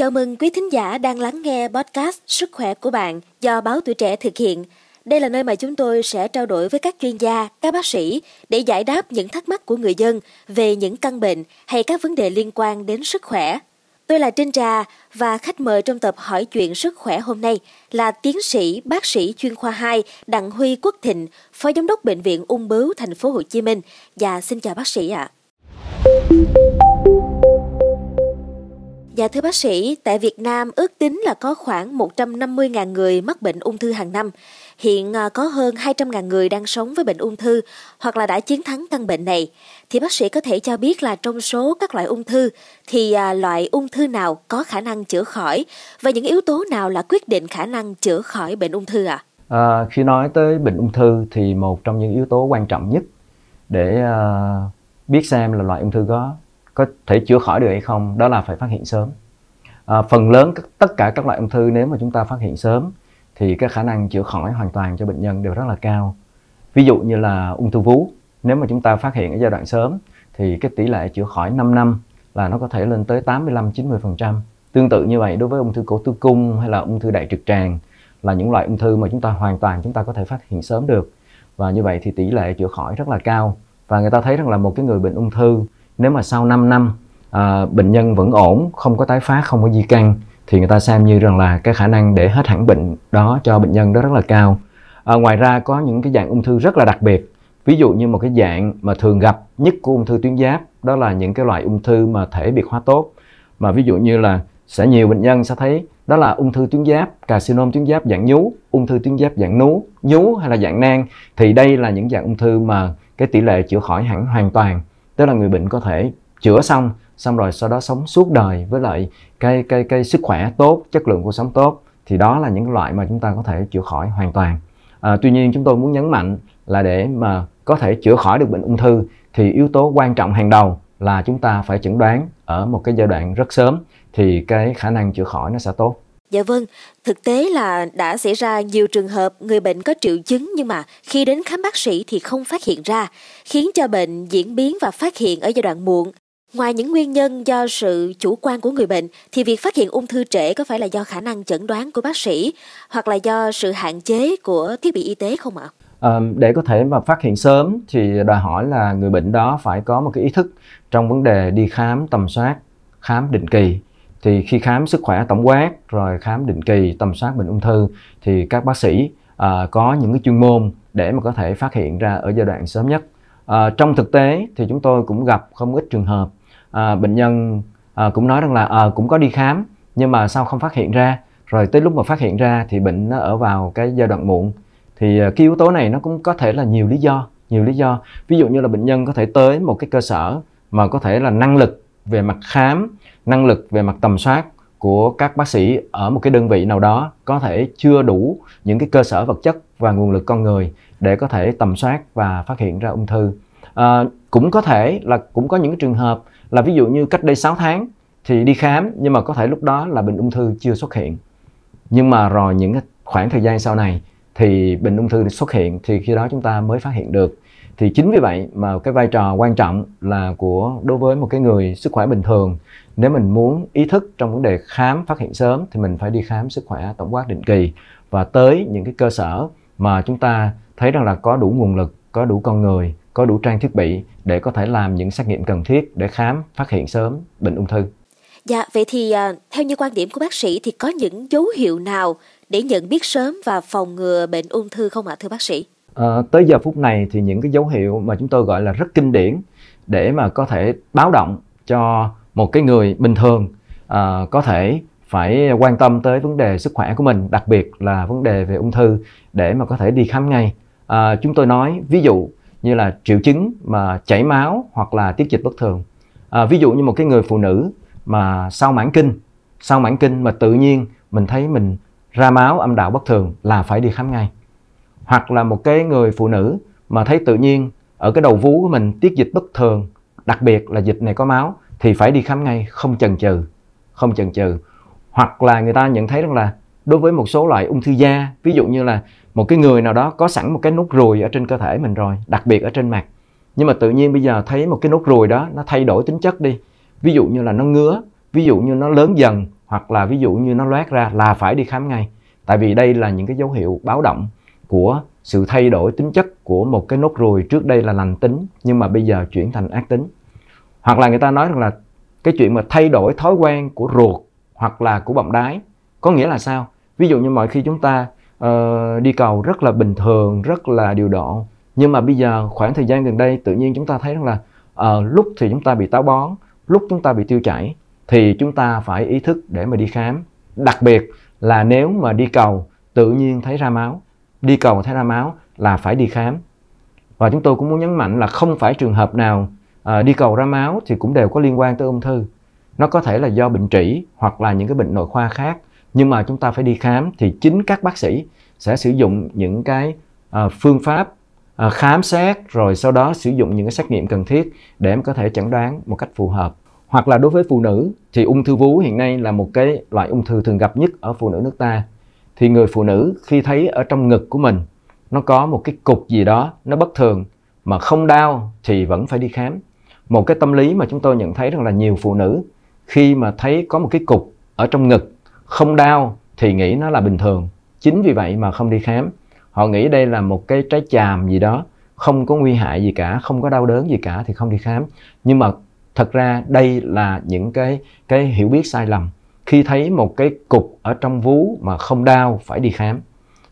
Chào mừng quý thính giả đang lắng nghe podcast Sức khỏe của bạn do Báo Tuổi Trẻ thực hiện. Đây là nơi mà chúng tôi sẽ trao đổi với các chuyên gia, các bác sĩ để giải đáp những thắc mắc của người dân về những căn bệnh hay các vấn đề liên quan đến sức khỏe. Tôi là Trinh Trà và khách mời trong tập hỏi chuyện sức khỏe hôm nay là tiến sĩ bác sĩ chuyên khoa 2 Đặng Huy Quốc Thịnh, Phó Giám đốc Bệnh viện Ung bướu Thành phố Hồ Chí Minh. Và xin chào bác sĩ ạ. Dạ thưa bác sĩ, tại Việt Nam ước tính là có khoảng 150.000 người mắc bệnh ung thư hàng năm. Hiện à, có hơn 200.000 người đang sống với bệnh ung thư hoặc là đã chiến thắng căn bệnh này. Thì bác sĩ có thể cho biết là trong số các loại ung thư thì à, loại ung thư nào có khả năng chữa khỏi và những yếu tố nào là quyết định khả năng chữa khỏi bệnh ung thư ạ? À? À, khi nói tới bệnh ung thư thì một trong những yếu tố quan trọng nhất để uh, biết xem là loại ung thư có có thể chữa khỏi được hay không đó là phải phát hiện sớm à, phần lớn tất cả các loại ung thư nếu mà chúng ta phát hiện sớm thì cái khả năng chữa khỏi hoàn toàn cho bệnh nhân đều rất là cao ví dụ như là ung thư vú nếu mà chúng ta phát hiện ở giai đoạn sớm thì cái tỷ lệ chữa khỏi 5 năm là nó có thể lên tới 85 90%. Tương tự như vậy đối với ung thư cổ tử cung hay là ung thư đại trực tràng là những loại ung thư mà chúng ta hoàn toàn chúng ta có thể phát hiện sớm được. Và như vậy thì tỷ lệ chữa khỏi rất là cao. Và người ta thấy rằng là một cái người bệnh ung thư nếu mà sau 5 năm à, bệnh nhân vẫn ổn không có tái phát không có di căn thì người ta xem như rằng là cái khả năng để hết hẳn bệnh đó cho bệnh nhân đó rất là cao. À, ngoài ra có những cái dạng ung thư rất là đặc biệt. Ví dụ như một cái dạng mà thường gặp nhất của ung thư tuyến giáp đó là những cái loại ung thư mà thể biệt hóa tốt. Mà ví dụ như là sẽ nhiều bệnh nhân sẽ thấy đó là ung thư tuyến giáp, carcinoma tuyến giáp dạng nhú, ung thư tuyến giáp dạng nú, nhú hay là dạng nang. Thì đây là những dạng ung thư mà cái tỷ lệ chữa khỏi hẳn hoàn toàn tức là người bệnh có thể chữa xong xong rồi sau đó sống suốt đời với lại cái cái cái sức khỏe tốt chất lượng cuộc sống tốt thì đó là những loại mà chúng ta có thể chữa khỏi hoàn toàn. À, tuy nhiên chúng tôi muốn nhấn mạnh là để mà có thể chữa khỏi được bệnh ung thư thì yếu tố quan trọng hàng đầu là chúng ta phải chẩn đoán ở một cái giai đoạn rất sớm thì cái khả năng chữa khỏi nó sẽ tốt. Dạ vâng, thực tế là đã xảy ra nhiều trường hợp người bệnh có triệu chứng nhưng mà khi đến khám bác sĩ thì không phát hiện ra, khiến cho bệnh diễn biến và phát hiện ở giai đoạn muộn. Ngoài những nguyên nhân do sự chủ quan của người bệnh thì việc phát hiện ung thư trễ có phải là do khả năng chẩn đoán của bác sĩ hoặc là do sự hạn chế của thiết bị y tế không ạ? À, để có thể mà phát hiện sớm thì đòi hỏi là người bệnh đó phải có một cái ý thức trong vấn đề đi khám tầm soát, khám định kỳ thì khi khám sức khỏe tổng quát rồi khám định kỳ tầm soát bệnh ung thư thì các bác sĩ à, có những cái chuyên môn để mà có thể phát hiện ra ở giai đoạn sớm nhất. À, trong thực tế thì chúng tôi cũng gặp không ít trường hợp à, bệnh nhân à, cũng nói rằng là à, cũng có đi khám nhưng mà sao không phát hiện ra rồi tới lúc mà phát hiện ra thì bệnh nó ở vào cái giai đoạn muộn. Thì à, cái yếu tố này nó cũng có thể là nhiều lý do nhiều lý do. Ví dụ như là bệnh nhân có thể tới một cái cơ sở mà có thể là năng lực về mặt khám năng lực về mặt tầm soát của các bác sĩ ở một cái đơn vị nào đó có thể chưa đủ những cái cơ sở vật chất và nguồn lực con người để có thể tầm soát và phát hiện ra ung thư. À, cũng có thể là cũng có những trường hợp là ví dụ như cách đây 6 tháng thì đi khám nhưng mà có thể lúc đó là bệnh ung thư chưa xuất hiện. Nhưng mà rồi những khoảng thời gian sau này thì bệnh ung thư xuất hiện thì khi đó chúng ta mới phát hiện được thì chính vì vậy mà cái vai trò quan trọng là của đối với một cái người sức khỏe bình thường nếu mình muốn ý thức trong vấn đề khám phát hiện sớm thì mình phải đi khám sức khỏe tổng quát định kỳ và tới những cái cơ sở mà chúng ta thấy rằng là có đủ nguồn lực có đủ con người có đủ trang thiết bị để có thể làm những xét nghiệm cần thiết để khám phát hiện sớm bệnh ung thư Dạ, vậy thì à, theo như quan điểm của bác sĩ thì có những dấu hiệu nào để nhận biết sớm và phòng ngừa bệnh ung thư không ạ thưa bác sĩ? À, tới giờ phút này thì những cái dấu hiệu mà chúng tôi gọi là rất kinh điển để mà có thể báo động cho một cái người bình thường à, có thể phải quan tâm tới vấn đề sức khỏe của mình đặc biệt là vấn đề về ung thư để mà có thể đi khám ngay. À, chúng tôi nói ví dụ như là triệu chứng mà chảy máu hoặc là tiết dịch bất thường. À, ví dụ như một cái người phụ nữ mà sau mãn kinh sau mãn kinh mà tự nhiên mình thấy mình ra máu âm đạo bất thường là phải đi khám ngay hoặc là một cái người phụ nữ mà thấy tự nhiên ở cái đầu vú của mình tiết dịch bất thường, đặc biệt là dịch này có máu, thì phải đi khám ngay, không chần chừ, không chần chừ. Hoặc là người ta nhận thấy rằng là đối với một số loại ung thư da, ví dụ như là một cái người nào đó có sẵn một cái nốt ruồi ở trên cơ thể mình rồi, đặc biệt ở trên mặt. Nhưng mà tự nhiên bây giờ thấy một cái nốt ruồi đó, nó thay đổi tính chất đi. Ví dụ như là nó ngứa, ví dụ như nó lớn dần, hoặc là ví dụ như nó loét ra là phải đi khám ngay. Tại vì đây là những cái dấu hiệu báo động của sự thay đổi tính chất của một cái nốt ruồi trước đây là lành tính nhưng mà bây giờ chuyển thành ác tính. Hoặc là người ta nói rằng là cái chuyện mà thay đổi thói quen của ruột hoặc là của bọng đái có nghĩa là sao? Ví dụ như mọi khi chúng ta uh, đi cầu rất là bình thường rất là điều độ nhưng mà bây giờ khoảng thời gian gần đây tự nhiên chúng ta thấy rằng là uh, lúc thì chúng ta bị táo bón lúc chúng ta bị tiêu chảy thì chúng ta phải ý thức để mà đi khám. Đặc biệt là nếu mà đi cầu tự nhiên thấy ra máu đi cầu thấy ra máu là phải đi khám. Và chúng tôi cũng muốn nhấn mạnh là không phải trường hợp nào à, đi cầu ra máu thì cũng đều có liên quan tới ung thư. Nó có thể là do bệnh trĩ hoặc là những cái bệnh nội khoa khác. Nhưng mà chúng ta phải đi khám thì chính các bác sĩ sẽ sử dụng những cái à, phương pháp à, khám xét rồi sau đó sử dụng những cái xét nghiệm cần thiết để em có thể chẩn đoán một cách phù hợp. Hoặc là đối với phụ nữ thì ung thư vú hiện nay là một cái loại ung thư thường gặp nhất ở phụ nữ nước ta thì người phụ nữ khi thấy ở trong ngực của mình, nó có một cái cục gì đó, nó bất thường, mà không đau thì vẫn phải đi khám. Một cái tâm lý mà chúng tôi nhận thấy rằng là nhiều phụ nữ khi mà thấy có một cái cục ở trong ngực không đau thì nghĩ nó là bình thường. Chính vì vậy mà không đi khám. Họ nghĩ đây là một cái trái chàm gì đó, không có nguy hại gì cả, không có đau đớn gì cả thì không đi khám. Nhưng mà thật ra đây là những cái cái hiểu biết sai lầm khi thấy một cái cục ở trong vú mà không đau phải đi khám.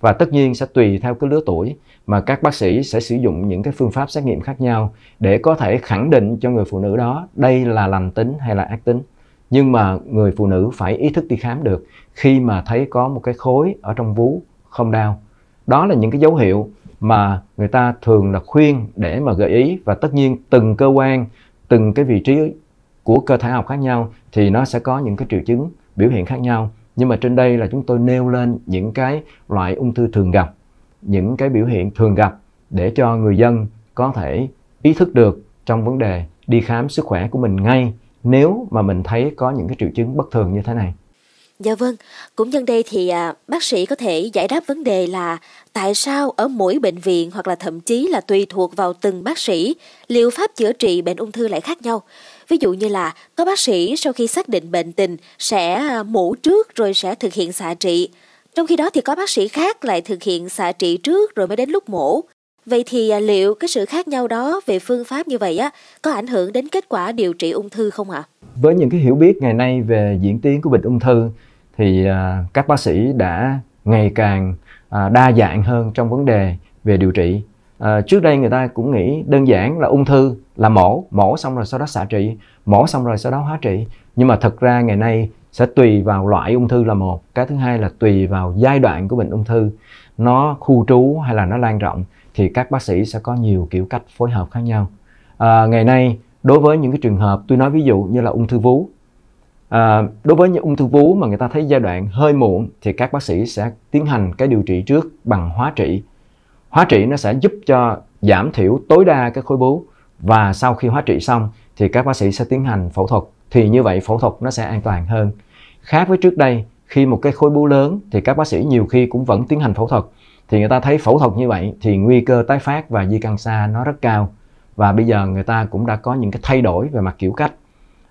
Và tất nhiên sẽ tùy theo cái lứa tuổi mà các bác sĩ sẽ sử dụng những cái phương pháp xét nghiệm khác nhau để có thể khẳng định cho người phụ nữ đó đây là lành tính hay là ác tính. Nhưng mà người phụ nữ phải ý thức đi khám được khi mà thấy có một cái khối ở trong vú không đau. Đó là những cái dấu hiệu mà người ta thường là khuyên để mà gợi ý. Và tất nhiên từng cơ quan, từng cái vị trí của cơ thể học khác nhau thì nó sẽ có những cái triệu chứng biểu hiện khác nhau nhưng mà trên đây là chúng tôi nêu lên những cái loại ung thư thường gặp những cái biểu hiện thường gặp để cho người dân có thể ý thức được trong vấn đề đi khám sức khỏe của mình ngay nếu mà mình thấy có những cái triệu chứng bất thường như thế này. Dạ vâng, cũng nhân đây thì à, bác sĩ có thể giải đáp vấn đề là tại sao ở mỗi bệnh viện hoặc là thậm chí là tùy thuộc vào từng bác sĩ, liệu pháp chữa trị bệnh ung thư lại khác nhau. Ví dụ như là có bác sĩ sau khi xác định bệnh tình sẽ à, mổ trước rồi sẽ thực hiện xạ trị. Trong khi đó thì có bác sĩ khác lại thực hiện xạ trị trước rồi mới đến lúc mổ. Vậy thì à, liệu cái sự khác nhau đó về phương pháp như vậy á, có ảnh hưởng đến kết quả điều trị ung thư không ạ? À? Với những cái hiểu biết ngày nay về diễn tiến của bệnh ung thư thì à, các bác sĩ đã ngày càng đa dạng hơn trong vấn đề về điều trị. À, trước đây người ta cũng nghĩ đơn giản là ung thư là mổ, mổ xong rồi sau đó xạ trị, mổ xong rồi sau đó hóa trị. Nhưng mà thật ra ngày nay sẽ tùy vào loại ung thư là một, cái thứ hai là tùy vào giai đoạn của bệnh ung thư, nó khu trú hay là nó lan rộng thì các bác sĩ sẽ có nhiều kiểu cách phối hợp khác nhau. À, ngày nay đối với những cái trường hợp tôi nói ví dụ như là ung thư vú à, đối với những ung thư vú mà người ta thấy giai đoạn hơi muộn thì các bác sĩ sẽ tiến hành cái điều trị trước bằng hóa trị hóa trị nó sẽ giúp cho giảm thiểu tối đa cái khối bú. Và sau khi hóa trị xong thì các bác sĩ sẽ tiến hành phẫu thuật. Thì như vậy phẫu thuật nó sẽ an toàn hơn. Khác với trước đây khi một cái khối bú lớn thì các bác sĩ nhiều khi cũng vẫn tiến hành phẫu thuật. Thì người ta thấy phẫu thuật như vậy thì nguy cơ tái phát và di căn xa nó rất cao. Và bây giờ người ta cũng đã có những cái thay đổi về mặt kiểu cách.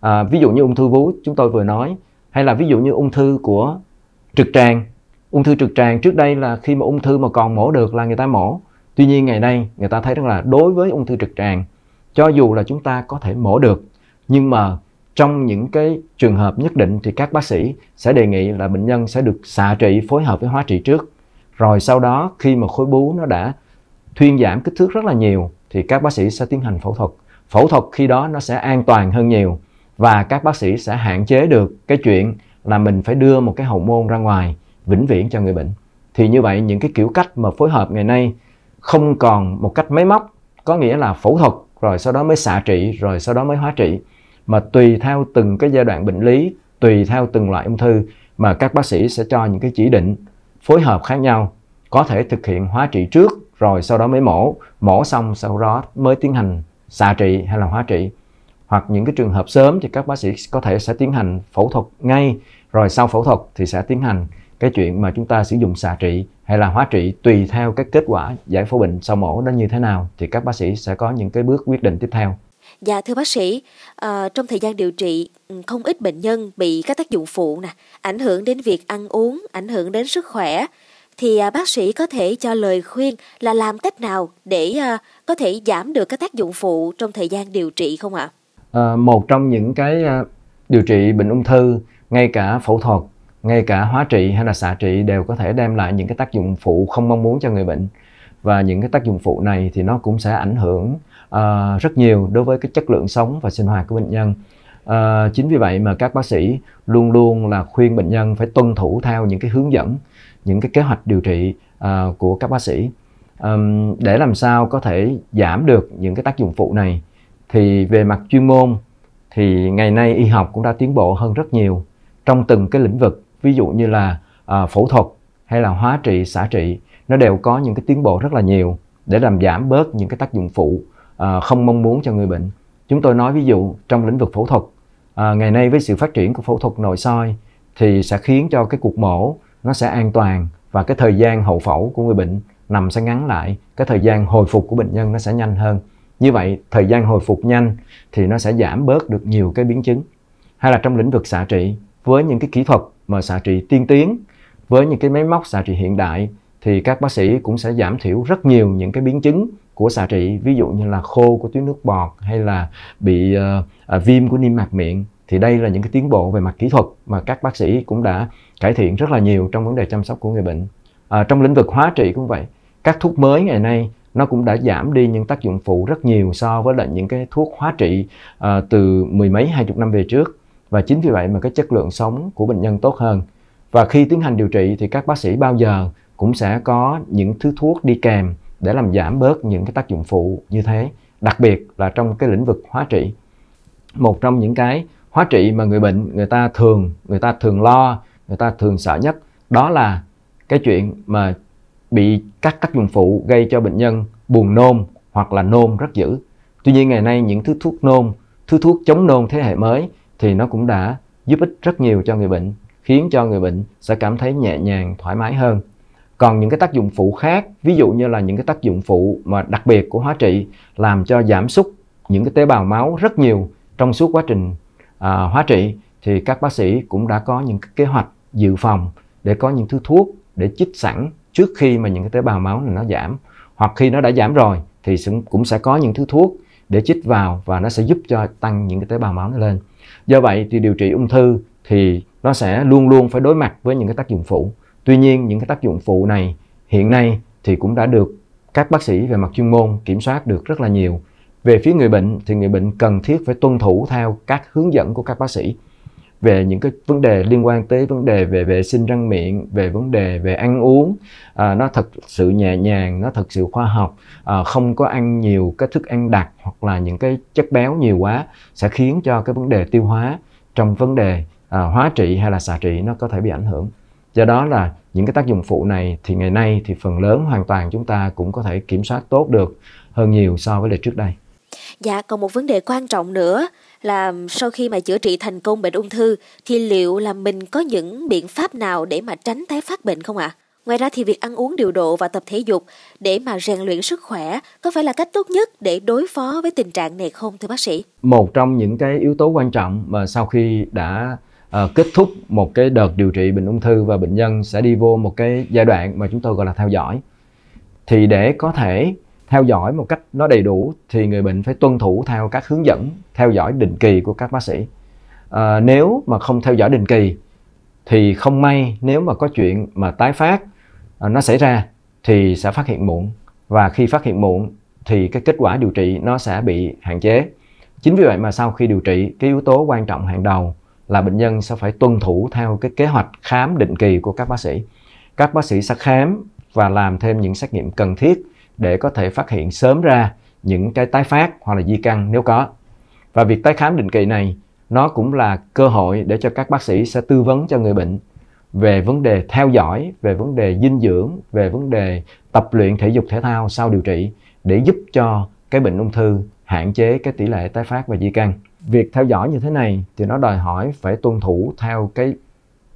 À, ví dụ như ung thư vú chúng tôi vừa nói hay là ví dụ như ung thư của trực tràng ung thư trực tràng trước đây là khi mà ung thư mà còn mổ được là người ta mổ. Tuy nhiên ngày nay người ta thấy rằng là đối với ung thư trực tràng, cho dù là chúng ta có thể mổ được, nhưng mà trong những cái trường hợp nhất định thì các bác sĩ sẽ đề nghị là bệnh nhân sẽ được xạ trị, phối hợp với hóa trị trước. Rồi sau đó khi mà khối bú nó đã thuyên giảm kích thước rất là nhiều thì các bác sĩ sẽ tiến hành phẫu thuật. Phẫu thuật khi đó nó sẽ an toàn hơn nhiều và các bác sĩ sẽ hạn chế được cái chuyện là mình phải đưa một cái hậu môn ra ngoài vĩnh viễn cho người bệnh. Thì như vậy, những cái kiểu cách mà phối hợp ngày nay không còn một cách máy móc, có nghĩa là phẫu thuật, rồi sau đó mới xạ trị, rồi sau đó mới hóa trị, mà tùy theo từng cái giai đoạn bệnh lý, tùy theo từng loại ung thư mà các bác sĩ sẽ cho những cái chỉ định phối hợp khác nhau, có thể thực hiện hóa trị trước, rồi sau đó mới mổ mổ xong sau đó mới tiến hành xạ trị hay là hóa trị. Hoặc những cái trường hợp sớm thì các bác sĩ có thể sẽ tiến hành phẫu thuật ngay, rồi sau phẫu thuật thì sẽ tiến hành cái chuyện mà chúng ta sử dụng xạ trị hay là hóa trị tùy theo cái kết quả giải phẫu bệnh sau mổ đó như thế nào thì các bác sĩ sẽ có những cái bước quyết định tiếp theo. Dạ thưa bác sĩ, à, trong thời gian điều trị, ừ, không ít bệnh nhân bị các tác dụng phụ nè, ảnh hưởng đến việc ăn uống, ảnh hưởng đến sức khỏe. Thì à, bác sĩ có thể cho lời khuyên là làm cách nào để à, có thể giảm được các tác dụng phụ trong thời gian điều trị không ạ? À, một trong những cái điều trị bệnh ung thư, ngay cả phẫu thuật, ngay cả hóa trị hay là xạ trị đều có thể đem lại những cái tác dụng phụ không mong muốn cho người bệnh. Và những cái tác dụng phụ này thì nó cũng sẽ ảnh hưởng uh, rất nhiều đối với cái chất lượng sống và sinh hoạt của bệnh nhân. Uh, chính vì vậy mà các bác sĩ luôn luôn là khuyên bệnh nhân phải tuân thủ theo những cái hướng dẫn những cái kế hoạch điều trị uh, của các bác sĩ. Um, để làm sao có thể giảm được những cái tác dụng phụ này thì về mặt chuyên môn thì ngày nay y học cũng đã tiến bộ hơn rất nhiều trong từng cái lĩnh vực ví dụ như là à, phẫu thuật hay là hóa trị xạ trị nó đều có những cái tiến bộ rất là nhiều để làm giảm bớt những cái tác dụng phụ à, không mong muốn cho người bệnh. Chúng tôi nói ví dụ trong lĩnh vực phẫu thuật à, ngày nay với sự phát triển của phẫu thuật nội soi thì sẽ khiến cho cái cuộc mổ nó sẽ an toàn và cái thời gian hậu phẫu của người bệnh nằm sẽ ngắn lại cái thời gian hồi phục của bệnh nhân nó sẽ nhanh hơn. Như vậy thời gian hồi phục nhanh thì nó sẽ giảm bớt được nhiều cái biến chứng. Hay là trong lĩnh vực xạ trị với những cái kỹ thuật mà xạ trị tiên tiến. Với những cái máy móc xạ trị hiện đại thì các bác sĩ cũng sẽ giảm thiểu rất nhiều những cái biến chứng của xạ trị ví dụ như là khô của tuyến nước bọt hay là bị uh, uh, viêm của niêm mạc miệng. Thì đây là những cái tiến bộ về mặt kỹ thuật mà các bác sĩ cũng đã cải thiện rất là nhiều trong vấn đề chăm sóc của người bệnh. À, trong lĩnh vực hóa trị cũng vậy các thuốc mới ngày nay nó cũng đã giảm đi những tác dụng phụ rất nhiều so với lại những cái thuốc hóa trị à, từ mười mấy hai chục năm về trước và chính vì vậy mà cái chất lượng sống của bệnh nhân tốt hơn. Và khi tiến hành điều trị thì các bác sĩ bao giờ cũng sẽ có những thứ thuốc đi kèm để làm giảm bớt những cái tác dụng phụ như thế, đặc biệt là trong cái lĩnh vực hóa trị. Một trong những cái hóa trị mà người bệnh, người ta thường, người ta thường lo, người ta thường sợ nhất, đó là cái chuyện mà bị các tác dụng phụ gây cho bệnh nhân buồn nôn hoặc là nôn rất dữ. Tuy nhiên ngày nay những thứ thuốc nôn, thứ thuốc chống nôn thế hệ mới thì nó cũng đã giúp ích rất nhiều cho người bệnh khiến cho người bệnh sẽ cảm thấy nhẹ nhàng thoải mái hơn. Còn những cái tác dụng phụ khác ví dụ như là những cái tác dụng phụ mà đặc biệt của hóa trị làm cho giảm sút những cái tế bào máu rất nhiều trong suốt quá trình à, hóa trị thì các bác sĩ cũng đã có những cái kế hoạch dự phòng để có những thứ thuốc để chích sẵn trước khi mà những cái tế bào máu này nó giảm. Hoặc khi nó đã giảm rồi thì cũng sẽ có những thứ thuốc để chích vào và nó sẽ giúp cho tăng những cái tế bào máu nó lên do vậy thì điều trị ung thư thì nó sẽ luôn luôn phải đối mặt với những cái tác dụng phụ. Tuy nhiên, những cái tác dụng phụ này hiện nay thì cũng đã được các bác sĩ về mặt chuyên môn kiểm soát được rất là nhiều. Về phía người bệnh thì người bệnh cần thiết phải tuân thủ theo các hướng dẫn của các bác sĩ về những cái vấn đề liên quan tới vấn đề về vệ sinh răng miệng về vấn đề về ăn uống. À, nó thật sự nhẹ nhàng nó thật sự khoa học. À, không có ăn nhiều cái thức ăn đặc hoặc là những cái chất béo nhiều quá sẽ khiến cho cái vấn đề tiêu hóa trong vấn đề à, hóa trị hay là xạ trị nó có thể bị ảnh hưởng. Do đó là những cái tác dụng phụ này thì ngày nay thì phần lớn hoàn toàn chúng ta cũng có thể kiểm soát tốt được hơn nhiều so với lại trước đây. Dạ, còn một vấn đề quan trọng nữa là sau khi mà chữa trị thành công bệnh ung thư thì liệu là mình có những biện pháp nào để mà tránh tái phát bệnh không ạ? À? Ngoài ra thì việc ăn uống điều độ và tập thể dục để mà rèn luyện sức khỏe có phải là cách tốt nhất để đối phó với tình trạng này không thưa bác sĩ? Một trong những cái yếu tố quan trọng mà sau khi đã uh, kết thúc một cái đợt điều trị bệnh ung thư và bệnh nhân sẽ đi vô một cái giai đoạn mà chúng tôi gọi là theo dõi thì để có thể theo dõi một cách nó đầy đủ thì người bệnh phải tuân thủ theo các hướng dẫn theo dõi định kỳ của các bác sĩ. À, nếu mà không theo dõi định kỳ thì không may nếu mà có chuyện mà tái phát à, nó xảy ra thì sẽ phát hiện muộn. Và khi phát hiện muộn thì cái kết quả điều trị nó sẽ bị hạn chế. Chính vì vậy mà sau khi điều trị cái yếu tố quan trọng hàng đầu là bệnh nhân sẽ phải tuân thủ theo cái kế hoạch khám định kỳ của các bác sĩ. Các bác sĩ sẽ khám và làm thêm những xét nghiệm cần thiết để có thể phát hiện sớm ra những cái tái phát hoặc là di căn nếu có. Và việc tái khám định kỳ này nó cũng là cơ hội để cho các bác sĩ sẽ tư vấn cho người bệnh về vấn đề theo dõi, về vấn đề dinh dưỡng, về vấn đề tập luyện thể dục thể thao sau điều trị để giúp cho cái bệnh ung thư hạn chế cái tỷ lệ tái phát và di căn. Việc theo dõi như thế này thì nó đòi hỏi phải tuân thủ theo cái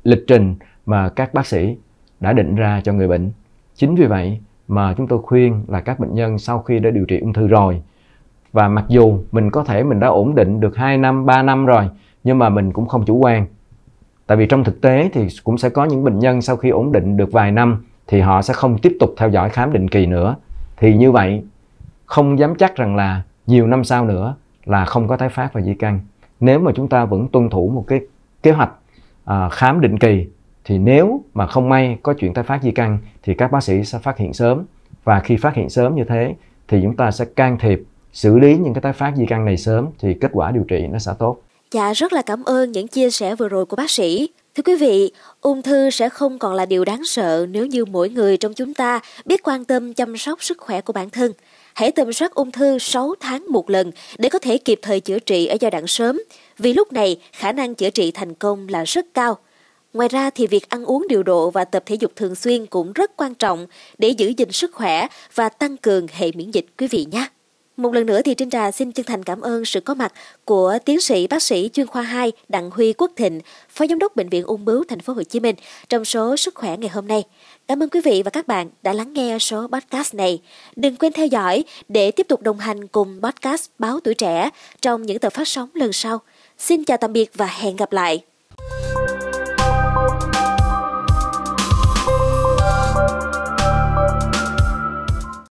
lịch trình mà các bác sĩ đã định ra cho người bệnh. Chính vì vậy mà chúng tôi khuyên là các bệnh nhân sau khi đã điều trị ung thư rồi. Và mặc dù mình có thể mình đã ổn định được 2 năm 3 năm rồi nhưng mà mình cũng không chủ quan. Tại vì trong thực tế thì cũng sẽ có những bệnh nhân sau khi ổn định được vài năm thì họ sẽ không tiếp tục theo dõi khám định kỳ nữa. Thì như vậy không dám chắc rằng là nhiều năm sau nữa là không có tái phát và di căn. Nếu mà chúng ta vẫn tuân thủ một cái kế hoạch à, khám định kỳ thì nếu mà không may có chuyện tái phát di căn thì các bác sĩ sẽ phát hiện sớm và khi phát hiện sớm như thế thì chúng ta sẽ can thiệp xử lý những cái tái phát di căn này sớm thì kết quả điều trị nó sẽ tốt. Dạ rất là cảm ơn những chia sẻ vừa rồi của bác sĩ. Thưa quý vị, ung thư sẽ không còn là điều đáng sợ nếu như mỗi người trong chúng ta biết quan tâm chăm sóc sức khỏe của bản thân. Hãy tầm soát ung thư 6 tháng một lần để có thể kịp thời chữa trị ở giai đoạn sớm, vì lúc này khả năng chữa trị thành công là rất cao. Ngoài ra thì việc ăn uống điều độ và tập thể dục thường xuyên cũng rất quan trọng để giữ gìn sức khỏe và tăng cường hệ miễn dịch quý vị nhé. Một lần nữa thì Trinh Trà xin chân thành cảm ơn sự có mặt của tiến sĩ bác sĩ chuyên khoa 2 Đặng Huy Quốc Thịnh, Phó Giám đốc Bệnh viện Ung bướu Thành phố Hồ Chí Minh trong số Sức khỏe ngày hôm nay. Cảm ơn quý vị và các bạn đã lắng nghe số podcast này. Đừng quên theo dõi để tiếp tục đồng hành cùng podcast Báo Tuổi Trẻ trong những tập phát sóng lần sau. Xin chào tạm biệt và hẹn gặp lại.